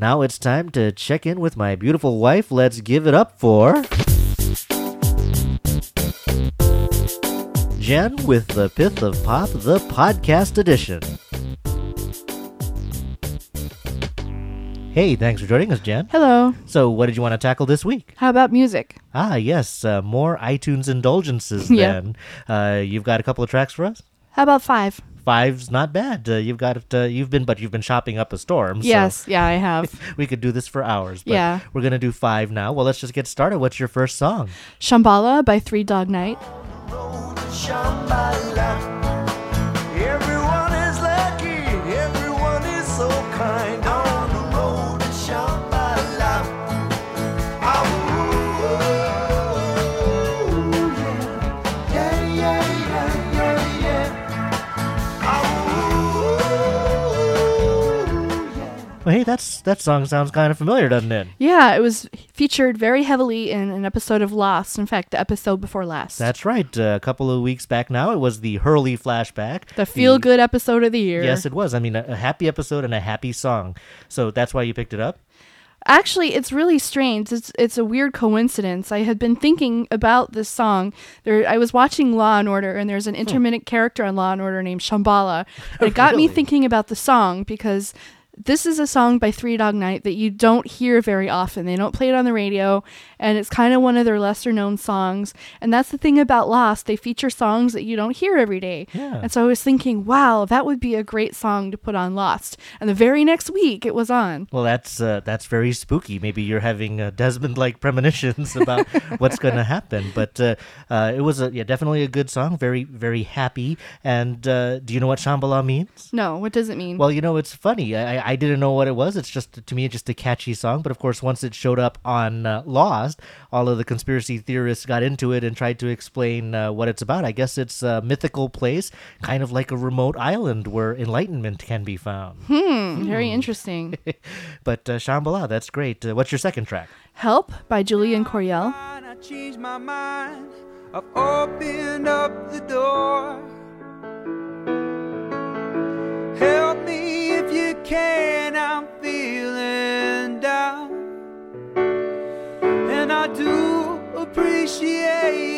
Now it's time to check in with my beautiful wife. Let's give it up for. Jen with the Pith of Pop, the podcast edition. Hey, thanks for joining us, Jen. Hello. So, what did you want to tackle this week? How about music? Ah, yes, uh, more iTunes indulgences. Then uh, you've got a couple of tracks for us. How about five? Five's not bad. Uh, you've got uh, you've been, but you've been shopping up a storm. so Yes, yeah, I have. we could do this for hours. But Yeah. we're gonna do five now. Well, let's just get started. What's your first song? Shambhala by Three Dog Night. Well, hey, that's that song sounds kind of familiar, doesn't it? Yeah, it was featured very heavily in an episode of Lost. In fact, the episode before last. That's right. Uh, a couple of weeks back now, it was the Hurley flashback. the feel good episode of the year. Yes, it was. I mean, a, a happy episode and a happy song. So that's why you picked it up. Actually, it's really strange. It's it's a weird coincidence. I had been thinking about this song. There, I was watching Law and Order, and there's an intermittent character on Law and Order named Shambhala. And it got me thinking about the song because this is a song by Three Dog Night that you don't hear very often. They don't play it on the radio, and it's kind of one of their lesser known songs. And that's the thing about Lost. They feature songs that you don't hear every day. Yeah. And so I was thinking, wow, that would be a great song to put on Lost. And the very next week, it was on. Well, that's uh, that's very spooky. Maybe you're having uh, Desmond-like premonitions about what's going to happen. But uh, uh, it was a, yeah, definitely a good song. Very very happy. And uh, do you know what Shambhala means? No, what does it mean? Well, you know, it's funny. I, I didn't know what it was. It's just to me, just a catchy song. But of course, once it showed up on uh, Lost, all of the conspiracy theorists got into it and tried to explain uh, what it's about. I guess it's a mythical place, kind of like a remote island where enlightenment can be found. Hmm, very interesting. but uh, Shambhala, that's great. Uh, what's your second track? Help by Julian Coryell. I changed my mind. I've opened up the door. Help me if you can. I'm feeling down. And I do appreciate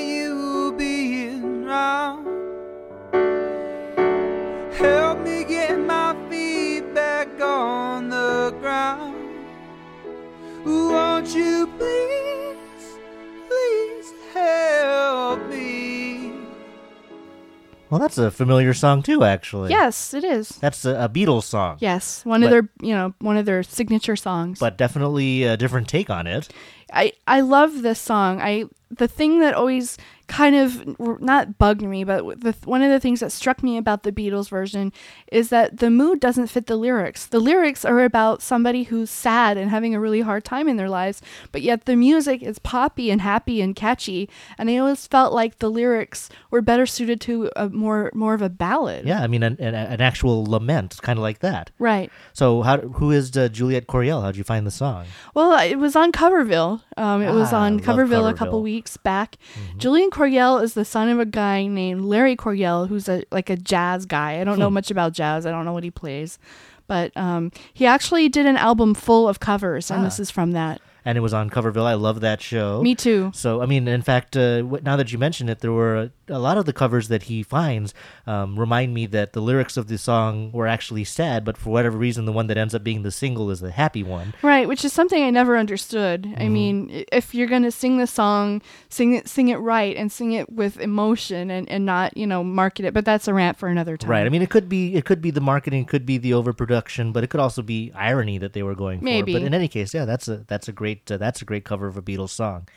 Well, that's a familiar song too, actually. Yes, it is. That's a, a Beatles song. Yes, one of their, you know, one of their signature songs. But definitely a different take on it. I I love this song. I the thing that always kind of not bugged me, but the, one of the things that struck me about the Beatles version is that the mood doesn't fit the lyrics. The lyrics are about somebody who's sad and having a really hard time in their lives, but yet the music is poppy and happy and catchy. And I always felt like the lyrics were better suited to a more more of a ballad. Yeah, I mean, an, an, an actual lament, kind of like that. Right. So, how who is uh, Juliet Coryell? How'd you find the song? Well, it was on Coverville. Um, it was Ah, on love Coverville, a couple weeks back. Julian Coryell is the son of a guy named Larry Coryell, who's a like a jazz guy. I don't know much about jazz. I don't know what he plays, but um, he actually did an album full of covers, and this is from that. And it was on Coverville. I love that show. Me too. So, I mean, in fact, uh, now that you mention it, there were a, lot of the covers that he finds um, remind me that the lyrics of the song were actually sad, but for whatever reason, the one that ends up being the single is the happy one. Right, which is something I never understood. I Mm-hmm. mean, if you're gonna sing the song, sing it, sing it right, and sing it with emotion, and, and not you know market it. But that's a rant for another time. Right. I mean, it could be it could be the marketing, could be the overproduction, but it could also be irony that they were going Maybe. for. But in any case, yeah, that's a that's a great uh, that's a great cover of a Beatles song.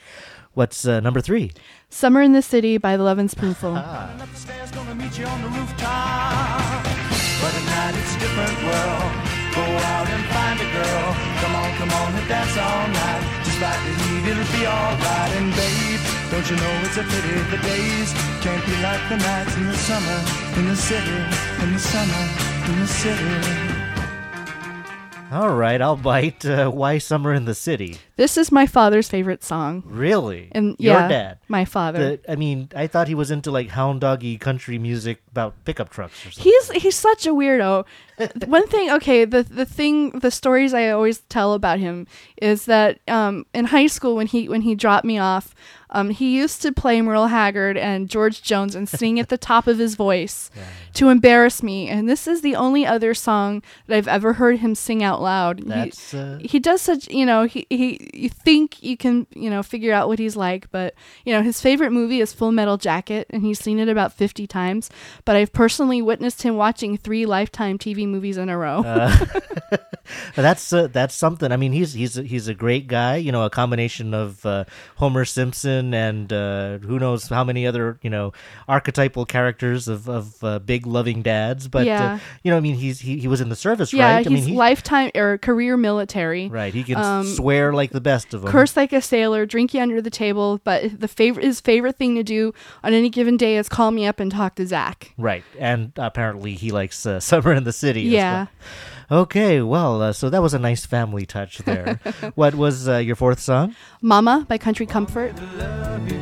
What's uh, number three? Summer in the City by the Lovin' Spoonful. Ah. Up the stairs, gonna meet you on the rooftop. But at night it's a different world. Go out and find a girl. Come on, come on and dance all night. Just like the heat, it'll be alright. And babe, don't you know it's a pity the days can't be like the nights in the summer, in the city, in the summer, in the city. All right, I'll bite. Uh, why summer in the city? This is my father's favorite song. Really? And Your yeah, dad. my father. The, I mean, I thought he was into like hound doggy country music about pickup trucks or something. He's he's such a weirdo. One thing, okay, the the thing, the stories I always tell about him is that um, in high school when he when he dropped me off, um, he used to play Merle Haggard and George Jones and sing at the top of his voice to embarrass me. And this is the only other song that I've ever heard him sing out loud. He- That's uh, he does such you know he, he you think you can you know figure out what he's like but you know his favorite movie is full metal jacket and he's seen it about 50 times but i've personally witnessed him watching three lifetime tv movies in a row that's uh, that's something. I mean, he's he's a, he's a great guy. You know, a combination of uh, Homer Simpson and uh, who knows how many other you know archetypal characters of of uh, big loving dads. But Yeah. uh, you know, I mean, he's he, he was in the service, yeah right? he's I mean, he, lifetime or career military right. He can um, swear like the best of them. curse like a sailor drink you under the table but the favorite his favorite thing to do on any given day is call me up and talk to zach Right, and apparently he likes uh, summer in the city. as Yeah. well. Okay, well, uh, so that was a nice family touch there. what was uh, your fourth song? mama by country comfort love you.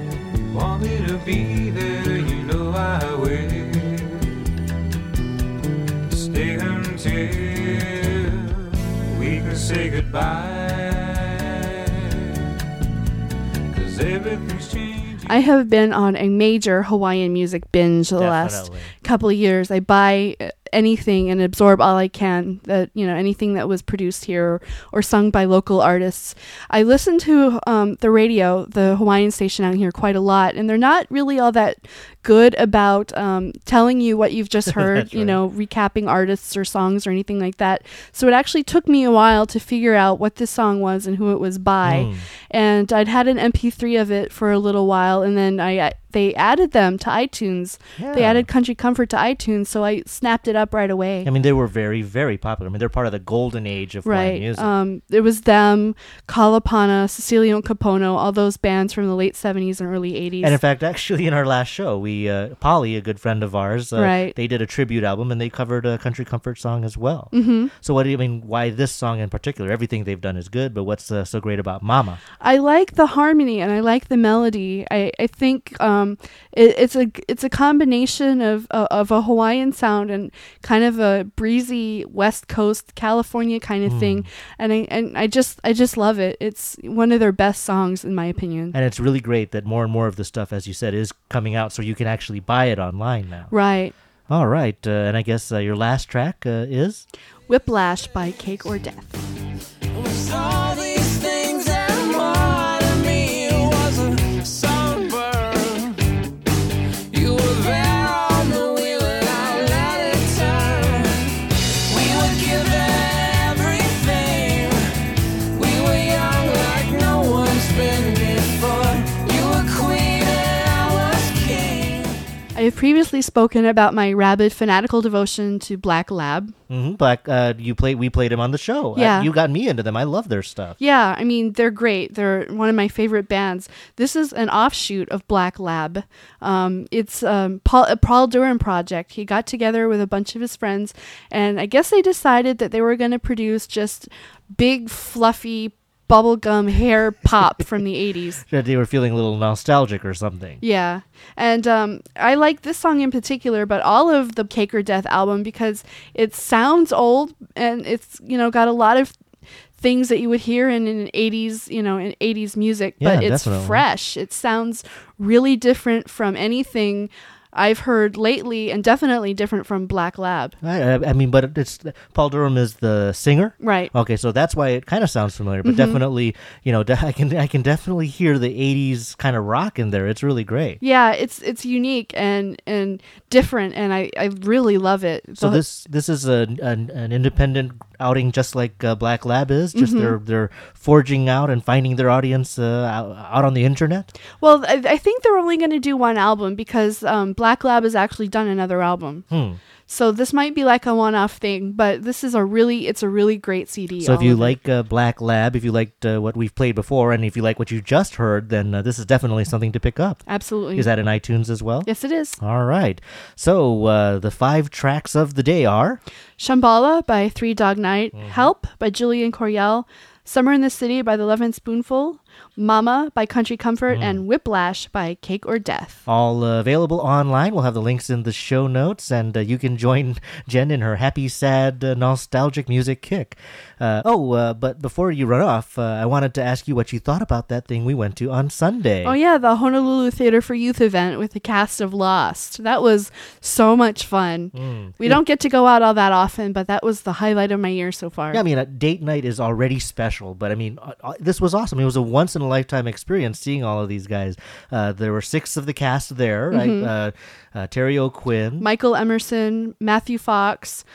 I have been on a major Hawaiian music binge the last Definitely. Couple of years. I buy uh, anything and absorb all I can that you know anything that was produced here or, or sung by local artists. I listen to um, the radio, the Hawaiian station out here, quite a lot, and they're not really all that good about um, telling you what you've just heard. You right. know, recapping artists or songs or anything like that. So it actually took me a while to figure out what this song was and who it was by Hmm. and I'd had an MP3 of it for a little while, and then I, I they added them to iTunes. Yeah. They added Country Comfort to iTunes, so I snapped it up right away. I mean, they were very, very popular. I mean, they're part of the golden age of right. music. Um, it was them, Kalapana, Cecilio Kapono, all those bands from the late '70s and early '80s. and in fact, actually, in our last show, we uh, Polly, a good friend of ours, uh, Right. they did a tribute album and they covered a country comfort song as well. Mm-hmm. So, what do you mean? Why this song in particular? Everything they've done is good, but what's uh, so great about Mama? I like the harmony and I like the melody. I, I think um, it, it's a it's a combination of uh, of a Hawaiian sound and kind of a breezy West Coast California kind of thing. And I and I just I just love it. It's one of their best songs in my opinion. And it's really great that more and more of the stuff, as you said, is coming out, so you can actually buy it online now. Right. All right, uh, and I guess uh, your last track uh, is Whiplash by Cake or Death. I have previously spoken about my rabid fanatical devotion to Black Lab. hmm Black. Uh, you played. We played him on the show. Uh, Yeah. you got me into them. I love their stuff. Yeah, I mean, they're great. They're one of my favorite bands. This is an offshoot of Black Lab. Um, it's um, Paul, a Paul Durham project. He got together with a bunch of his friends, and I guess they decided that they were going to produce just big, fluffy, bubblegum hair pop from the 80s. That They were feeling a little nostalgic or something. Yeah. And um, I like this song in particular, but all of the Cake or Death album because it sounds old and it's, you know, got a lot of things that you would hear in an 80s, you know, in 80s music, yeah, but it's definitely. fresh. It sounds really different from anything I've heard lately and definitely different from Black Lab. I, I, mean, but it's Paul Durham is the singer. Right. Okay, so that's why it kind of sounds familiar, but Mm-hmm. definitely, you know, de- I can I can definitely hear the '80s kind of rock in there. It's really great. Yeah, it's it's unique and and different and I, I really love it. So The- this this is a, an, an independent outing, just like uh, Black Lab is. Just Mm-hmm. they're they're forging out and finding their audience uh, out, out on the internet. Well, I, I think they're only going to do one album because um, Black Lab has actually done another album. Hmm. So this might be like a one-off thing, but this is a really, it's a really great CD. So if you like uh, Black Lab, if you liked uh, what we've played before, and if you like what you just heard, then uh, this is definitely something to pick up. absolutely, Is that in iTunes as well? yes, it is. All right. So uh, the five tracks of the day are Shambhala by Three Dog Night, Mm-hmm. Help by Julian Coryell, Summer in the City by the Lovin' Spoonful, Mama by Country Comfort, and Whiplash by Cake or Death. All uh, available online. We'll have the links in the show notes, and uh, you can join Jen in her happy, sad, uh, nostalgic music kick. Uh, oh, uh, but before you run off, uh, I wanted to ask you what you thought about that thing we went to on Sunday. Oh yeah, the Honolulu Theater for Youth event with the cast of Lost. That was so much fun. We don't get to go out all that often, but that was the highlight of my year so far. Yeah, I mean, a date night is already special, but I mean, this was awesome. It was a once in a lifetime experience seeing all of these guys. Uh, there were six of the cast there, right? Uh, uh, Terry O'Quinn, Michael Emerson, Matthew Fox,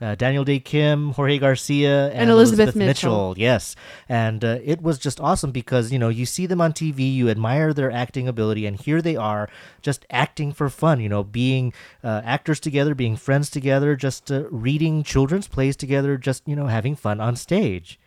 uh, Daniel Dae Kim, Jorge Garcia, and, Elizabeth Mitchell. Yes, and uh, it was just awesome because you know you see them on TV, you admire their acting ability, and here they are just acting for fun. You know, being uh, actors together, being friends together, just uh, reading children's plays together, just you know having fun on stage.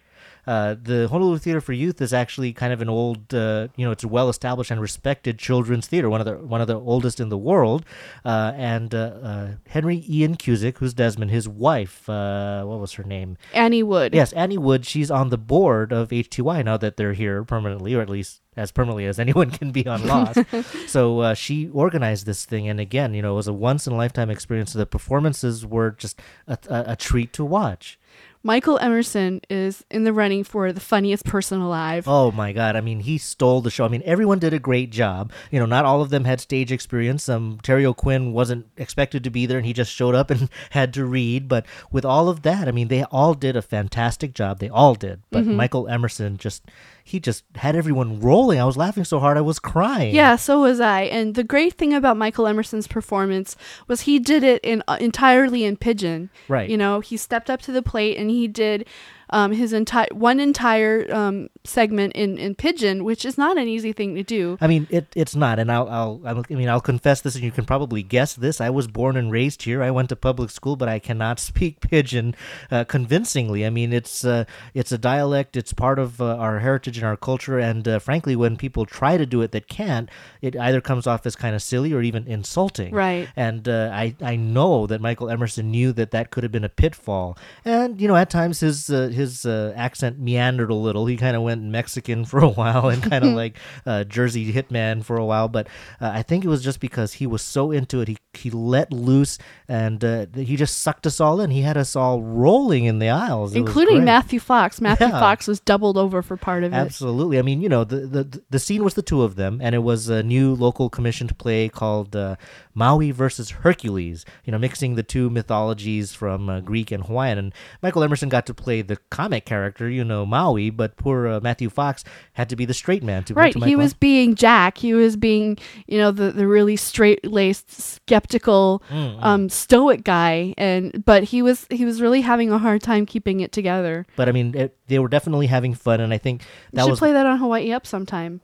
Uh, the Honolulu Theater for Youth is actually kind of an old, uh, you know, it's a well-established and respected children's theater, one of the one of the oldest in the world. Uh, and uh, uh, Henry Ian Cusick, who's Desmond, his wife, uh, what was her name? Annie Wood. Yes, Annie Wood. She's on the board of HTY now that they're here permanently, or at least as permanently as anyone can be on Lost. so uh, she organized this thing, and again, you know, it was a once in a lifetime experience. The performances were just a, a, a treat to watch. Michael Emerson is in the running for the funniest person alive. Oh my god! I mean, he stole the show. I mean, everyone did a great job. You know, not all of them had stage experience. Um, Terry O'Quinn wasn't expected to be there, and he just showed up and had to read. But with all of that, I mean, they all did a fantastic job. They all did. But Michael Emerson just he just had everyone rolling. I was laughing so hard I was crying. Yeah, so was I. And the great thing about Michael Emerson's performance was he did it in uh, entirely in pidgin. Right. You know, he stepped up to the plate and he did um, his entire one entire um, segment in in pidgin, which is not an easy thing to do. I mean, it it's not, and I'll, I'll I'll mean I'll confess this, and you can probably guess this. I was born and raised here. I went to public school, but I cannot speak pidgin uh, convincingly. I mean, it's uh, it's a dialect. It's part of uh, our heritage and our culture, and uh, frankly, when people try to do it that can't, it either comes off as kind of silly or even insulting. Right. And uh, I I know that Michael Emerson knew that that could have been a pitfall, and you know at times his uh, his uh, accent meandered a little. He kind of went Mexican for a while and kind of like uh, Jersey hitman for a while. But uh, I think it was just because he was so into it. He he let loose and uh, he just sucked us all in. He had us all rolling in the aisles, It Including. Matthew Fox. Matthew Yeah. Fox was doubled over for part of it. Absolutely. I mean, you know, the, the the scene was the two of them, and it was a new local commissioned play called uh, Maui versus Hercules. You know, mixing the two mythologies from uh, Greek and Hawaiian. And Michael Emerson got to play the comic character, you know, Maui, but poor uh, Matthew Fox had to be the straight man. To Right, to he was being Jack. He was being, you know, the, the really straight laced, skeptical, Mm, um, stoic guy, and but he was he was really having a hard time keeping it together. But I mean, it, they were definitely having fun, and I think that should was play that on Hawaii Up sometime.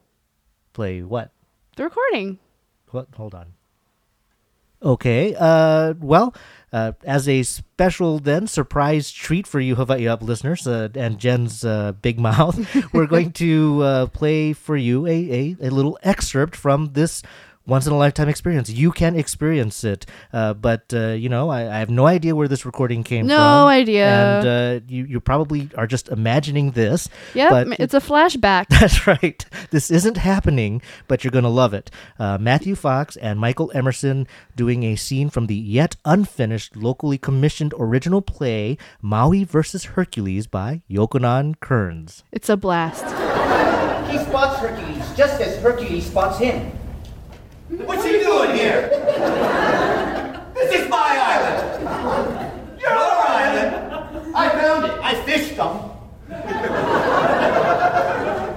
play what? The recording. What? Hold on. Okay. Uh. Well. Uh, as a special then surprise treat for you Hawaii Up listeners uh, and Jen's uh, big mouth, we're going to uh, play for you a, a, a little excerpt from this once in a lifetime experience. You can experience it, uh, but uh, you know I, I have no idea where this recording came No from. No idea. and uh, you you probably are just imagining this. Yeah, it's a flashback. that's right. This isn't happening, but you're going to love it. Uh, Matthew Fox and Michael Emerson doing a scene from the yet unfinished, locally commissioned original play Maui versus Hercules by Yokonan Kearns. It's a blast. He spots Hercules just as Hercules spots him. What's he doing here? This is my island. Your island? I found it. I fished them.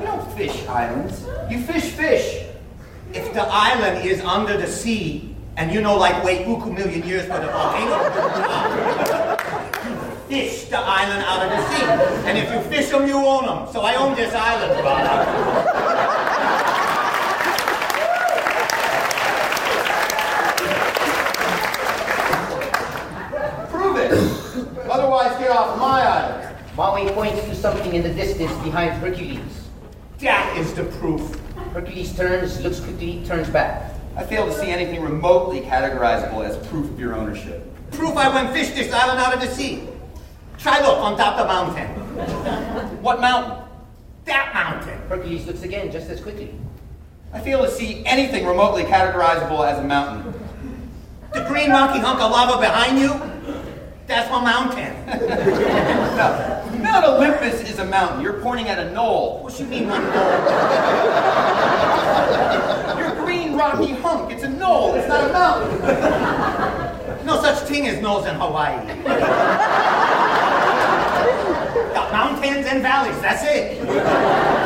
you don't fish islands. You fish fish. If the island is under the sea, and you know, like wait uku million years for the volcano, fish the island out of the sea. And if you fish them, you own them. So I own this island, brother. Prove it. Otherwise, get off my island. Maui points to something in the distance behind Hercules. That is the proof. Hercules turns, looks quickly, turns back. I fail to see anything remotely categorizable as proof of your ownership. Proof I went fish this island out of the sea. Try look on top of the mountain. What mountain? That mountain. Hercules looks again just as quickly. I fail to see anything remotely categorizable as a mountain. The green rocky hunk of lava behind you? That's my mountain. No, Mount Olympus is a mountain. You're pointing at a knoll. What do you mean, my knoll? Your green rocky hunk, it's a knoll. It's not a mountain. No such thing as knolls in Hawaii. Got mountains and valleys, that's it.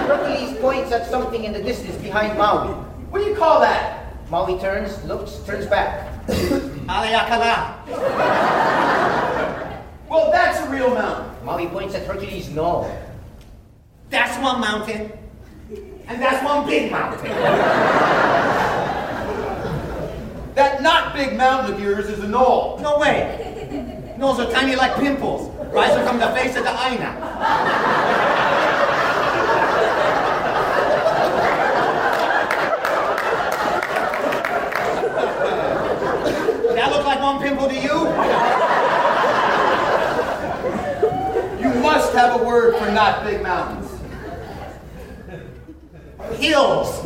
Hercules points at something in the distance behind Maui. What do you call that? Maui turns, looks, turns back. Haleakala. Well, that's a real mountain. Maui points at Hercules' knoll. That's one mountain. And that's one big mountain. That not big mountain of yours is a knoll. No way. Nose are tiny like pimples, rising from the face of the aina. That look like one pimple to you? You must have a word for not big mountains. Hills.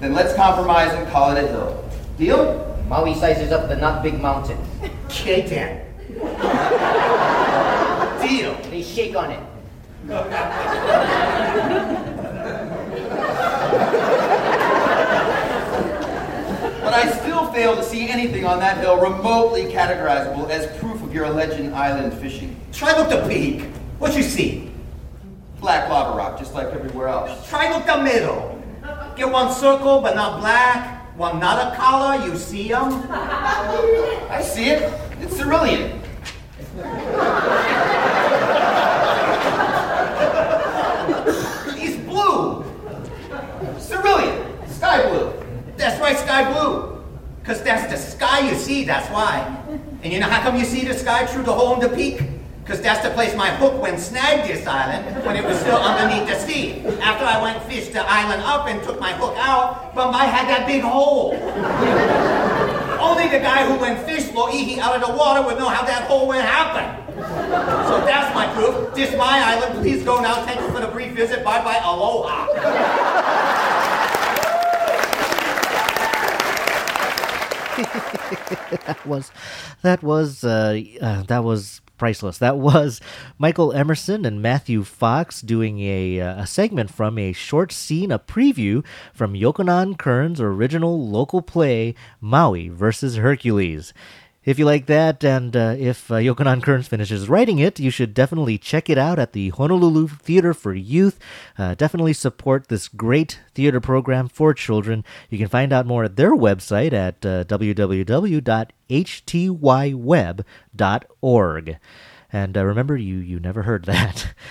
Then let's compromise and call it a hill. Deal? Maui sizes up the not big mountain. K-10. Deal. They shake on it. But I still fail to see anything on that hill remotely categorizable as proof of your alleged island fishing. Try look the peak. What you see? Black lava rock, just like everywhere else. Try look the middle. Get one circle but not black, one not a color, you see them? I see it. It's cerulean. He's blue. Cerulean. Sky blue. That's right, sky blue. Because that's the sky you see, that's why. And you know how come you see the sky through the hole in the peak? Because that's the place my hook went snagged this island when it was still underneath the sea. After I went fished the island up and took my hook out, but I had that big hole. Only the guy who went fish Loihi out of the water would know how that hole went happen. So that's my proof. This my island. Please go now. Thank you for the brief visit. Bye bye. Aloha. that was that was uh, uh, that was priceless. That was Michael Emerson and Matthew Fox doing a, uh, a segment from a short scene, a preview from Yokonan Kern's original local play Maui versus Hercules. If you like that, and uh, if uh, Yokonan Kearns finishes writing it, you should definitely check it out at the Honolulu Theater for Youth. Uh, definitely support this great theater program for children. You can find out more at their website at uh, www.htyweb.org. And uh, remember, you you never heard that.